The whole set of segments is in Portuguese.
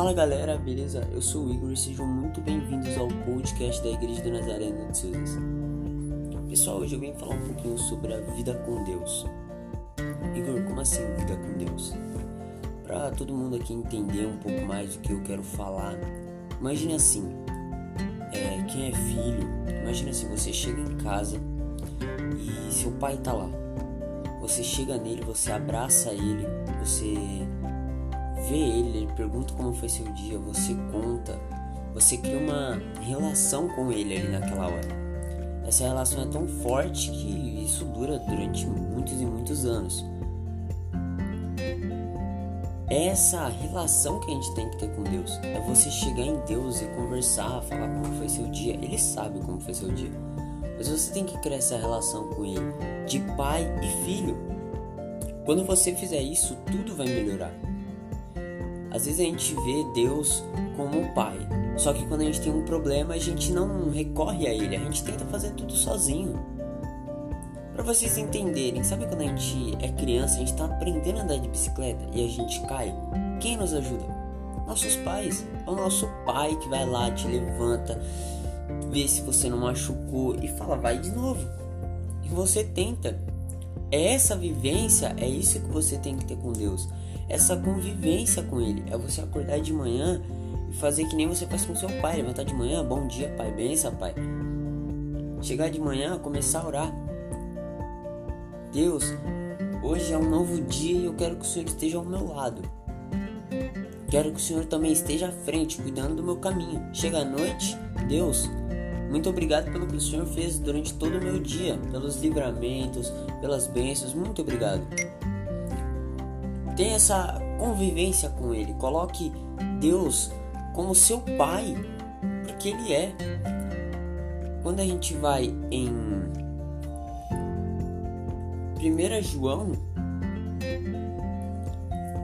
Fala galera, beleza? Eu sou o Igor e sejam muito bem-vindos ao podcast da Igreja do Nazareno de Suzas. Pessoal, hoje eu venho falar um pouquinho sobre a vida com Deus. Igor, como assim vida com Deus? Para todo mundo aqui entender um pouco mais do que eu quero falar, imagine assim: é, quem é filho, imagine assim, você chega em casa e seu pai tá lá. Você chega nele, você abraça ele, você vê ele, ele pergunta como foi seu dia, você conta, você cria uma relação com ele ali naquela hora. Essa relação é tão forte que isso dura durante muitos e muitos anos. Essa relação que a gente tem que ter com Deus é você chegar em Deus e conversar, falar como foi seu dia. Ele sabe como foi seu dia. Mas você tem que criar essa relação com ele, de pai e filho. Quando você fizer isso, tudo vai melhorar. Às vezes a gente vê Deus como um pai, só que quando a gente tem um problema, a gente não recorre a ele, a gente tenta fazer tudo sozinho. Para vocês entenderem, sabe quando a gente é criança, a gente tá aprendendo a andar de bicicleta e a gente cai? Quem nos ajuda? Nossos pais. É o nosso pai que vai lá, te levanta, vê se você não machucou e fala, vai de novo. E você tenta. É essa vivência, é isso que você tem que ter com Deus essa convivência com ele. É você acordar de manhã e fazer que nem você faz com seu pai. Levantar de manhã, bom dia, pai, benção, pai. Chegar de manhã, começar a orar. Deus, hoje é um novo dia e eu quero que o Senhor esteja ao meu lado. Quero que o Senhor também esteja à frente, cuidando do meu caminho. Chega à noite, Deus, muito obrigado pelo que o Senhor fez durante todo o meu dia, pelos livramentos, pelas bênçãos. Muito obrigado. Tenha essa convivência com Ele. Coloque Deus como seu Pai, porque Ele é. Quando a gente vai em 1 João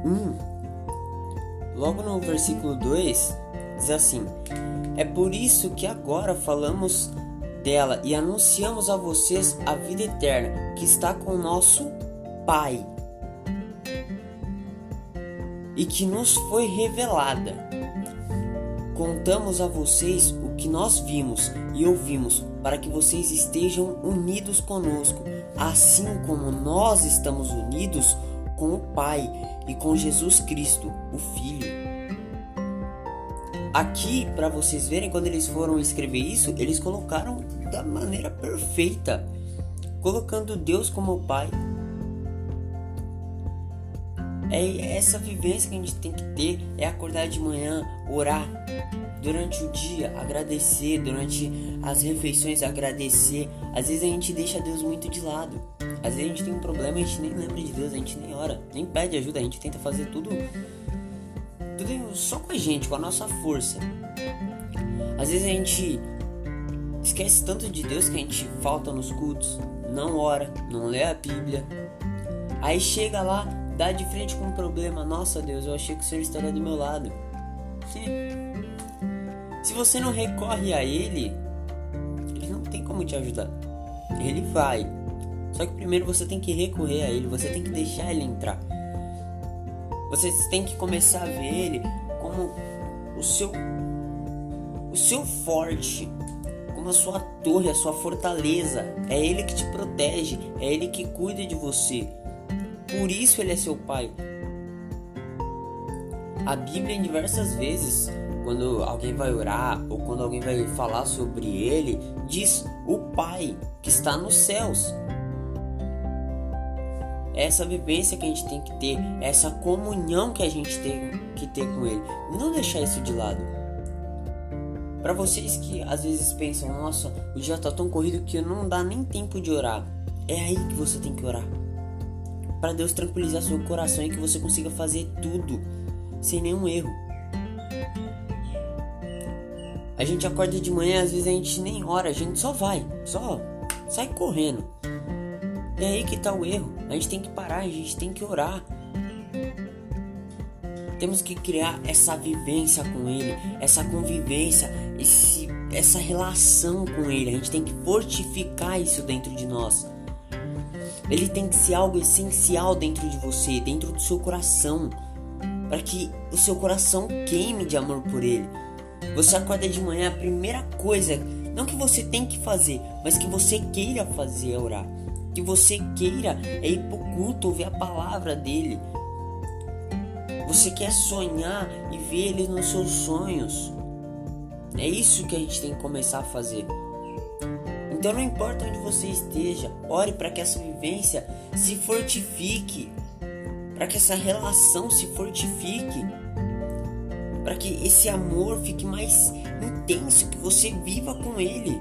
1, logo no versículo 2, diz assim: É por isso que agora falamos dela e anunciamos a vocês a vida eterna que está com nosso Pai e que nos foi revelada. Contamos a vocês o que nós vimos e ouvimos, para que vocês estejam unidos conosco, assim como nós estamos unidos com o Pai e com Jesus Cristo, o Filho. Aqui, para vocês verem, quando eles foram escrever isso, eles colocaram da maneira perfeita, colocando Deus como o Pai é essa vivência que a gente tem que ter, é acordar de manhã, orar durante o dia, agradecer durante as refeições, agradecer. Às vezes a gente deixa Deus muito de lado. Às vezes a gente tem um problema, a gente nem lembra de Deus, a gente nem ora, nem pede ajuda, a gente tenta fazer tudo tudo só com a gente, com a nossa força. Às vezes a gente esquece tanto de Deus que a gente falta nos cultos, não ora, não lê a Bíblia. Aí chega lá, dá de frente com um problema. Nossa Deus, eu achei que o Senhor estaria do meu lado. Se você não recorre a Ele, Ele não tem como te ajudar. Ele vai. Só que primeiro você tem que recorrer a Ele, você tem que deixar Ele entrar. Você tem que começar a ver Ele como o seu, o seu forte, como a sua torre, a sua fortaleza. É Ele que te protege, é Ele que cuida de você. Por isso ele é seu pai. A Bíblia, em diversas vezes, quando alguém vai orar ou quando alguém vai falar sobre ele, diz o Pai que está nos céus. Essa vivência que a gente tem que ter, essa comunhão que a gente tem que ter com ele, não deixar isso de lado. Para vocês que às vezes pensam, nossa, o dia tá tão corrido que não dá nem tempo de orar, é aí que você tem que orar para Deus tranquilizar seu coração e que você consiga fazer tudo sem nenhum erro. A gente acorda de manhã, às vezes a gente nem ora, a gente só vai, só sai correndo. É aí que tá o erro. A gente tem que parar, a gente tem que orar. Temos que criar essa vivência com Ele, essa convivência, esse, essa relação com Ele. A gente tem que fortificar isso dentro de nós. Ele tem que ser algo essencial dentro de você, dentro do seu coração. para que o seu coração queime de amor por Ele. Você acorda de manhã, a primeira coisa, não que você tem que fazer, mas que você queira fazer é orar. Que você queira é ir pro culto, ouvir a palavra dele. Você quer sonhar e ver ele nos seus sonhos. É isso que a gente tem que começar a fazer. Então não importa onde você esteja, ore para que essa vivência se fortifique, para que essa relação se fortifique, para que esse amor fique mais intenso, que você viva com ele.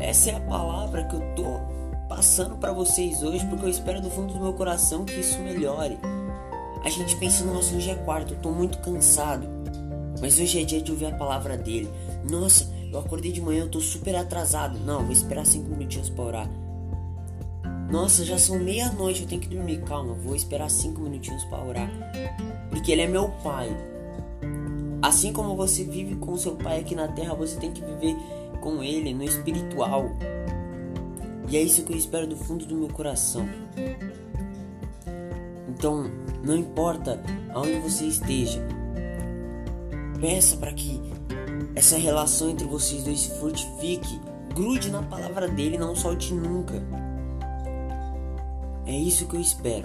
Essa é a palavra que eu tô passando para vocês hoje, porque eu espero do fundo do meu coração que isso melhore. A gente pensa, nossa, hoje é quarto, eu tô muito cansado. Mas hoje é dia de ouvir a palavra dele. Nossa, eu acordei de manhã, eu tô super atrasado. Não, vou esperar cinco minutinhos para orar. Nossa, já são meia-noite, eu tenho que dormir. Calma, vou esperar cinco minutinhos para orar. Porque ele é meu pai. Assim como você vive com seu pai aqui na terra, você tem que viver com ele no espiritual. E é isso que eu espero do fundo do meu coração. Então, não importa aonde você esteja, peça para que essa relação entre vocês dois se fortifique. Grude na palavra dele, não solte nunca. É isso que eu espero.